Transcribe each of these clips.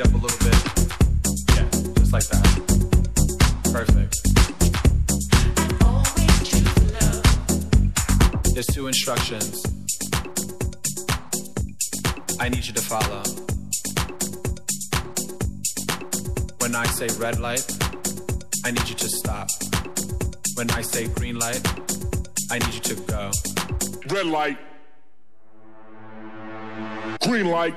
up a little bit. Yeah, just like that. Perfect. There's two instructions I need you to follow. When I say red light, I need you to stop. When I say green light, I need you to go. Red light. Green light.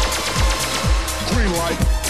Green light.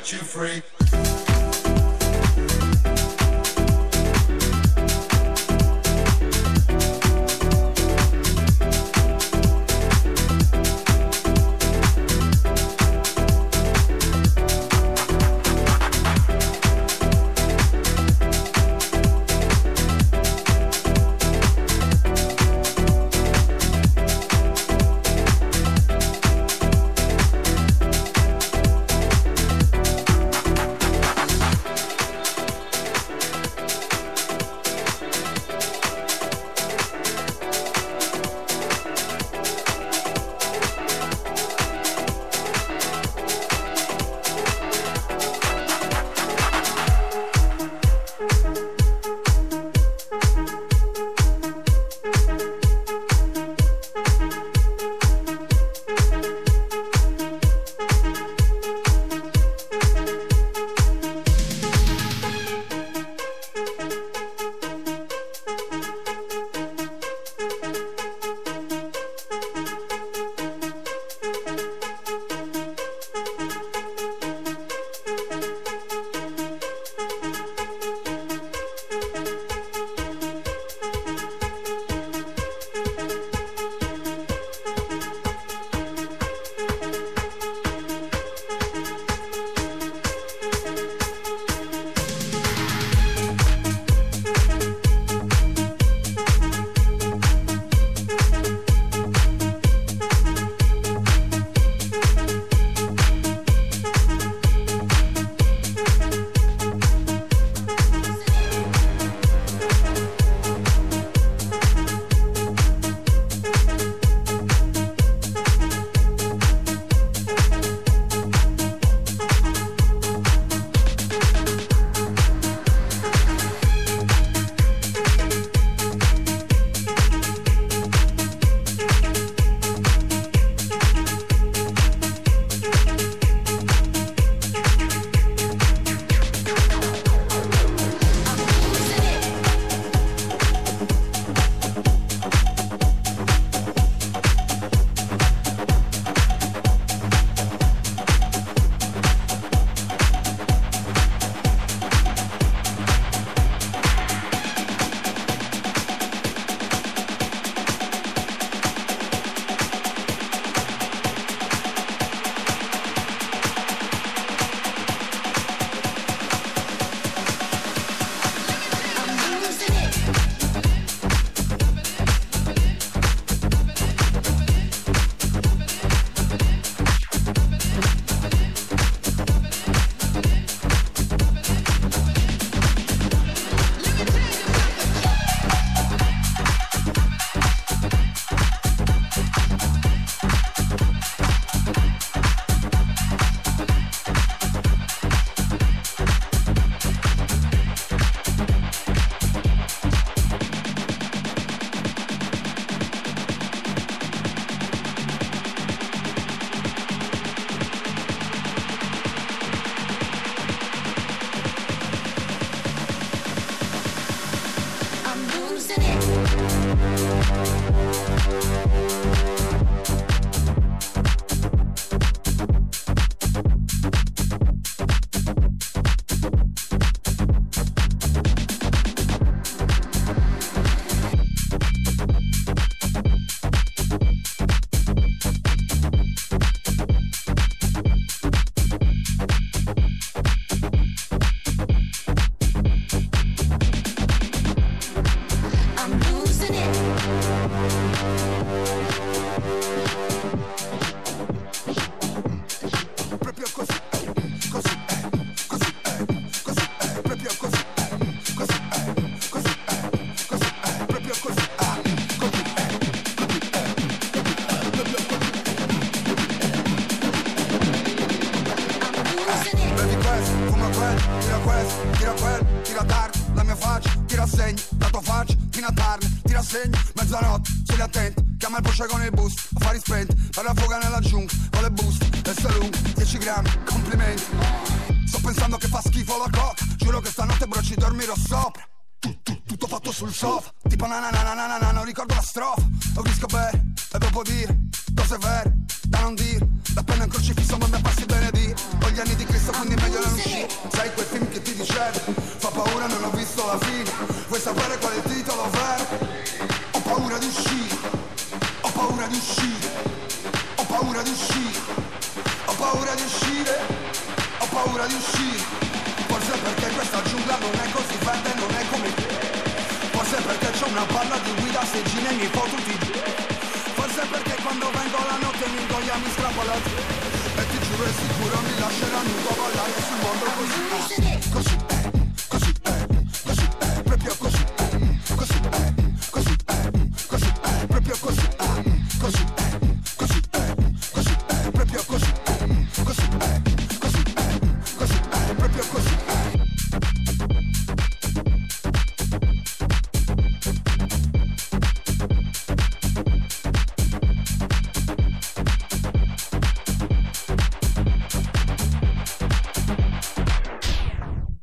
set you free. Quindi meglio non uscire. Sai quel film che ti dicevo, fa paura non ho visto la fine. Vuoi sapere qual è il titolo vero? Ho paura di uscire, ho paura di uscire, ho paura di uscire, ho paura di uscire, ho paura di uscire. Forse perché questa giungla non è così verde, non è come Forse perché c'ho una palla di guida se gine mi fo tutti Forse perché quando vengo la notte mi ingoia, mi strappo la E rest. Put on the lash and I knew about life.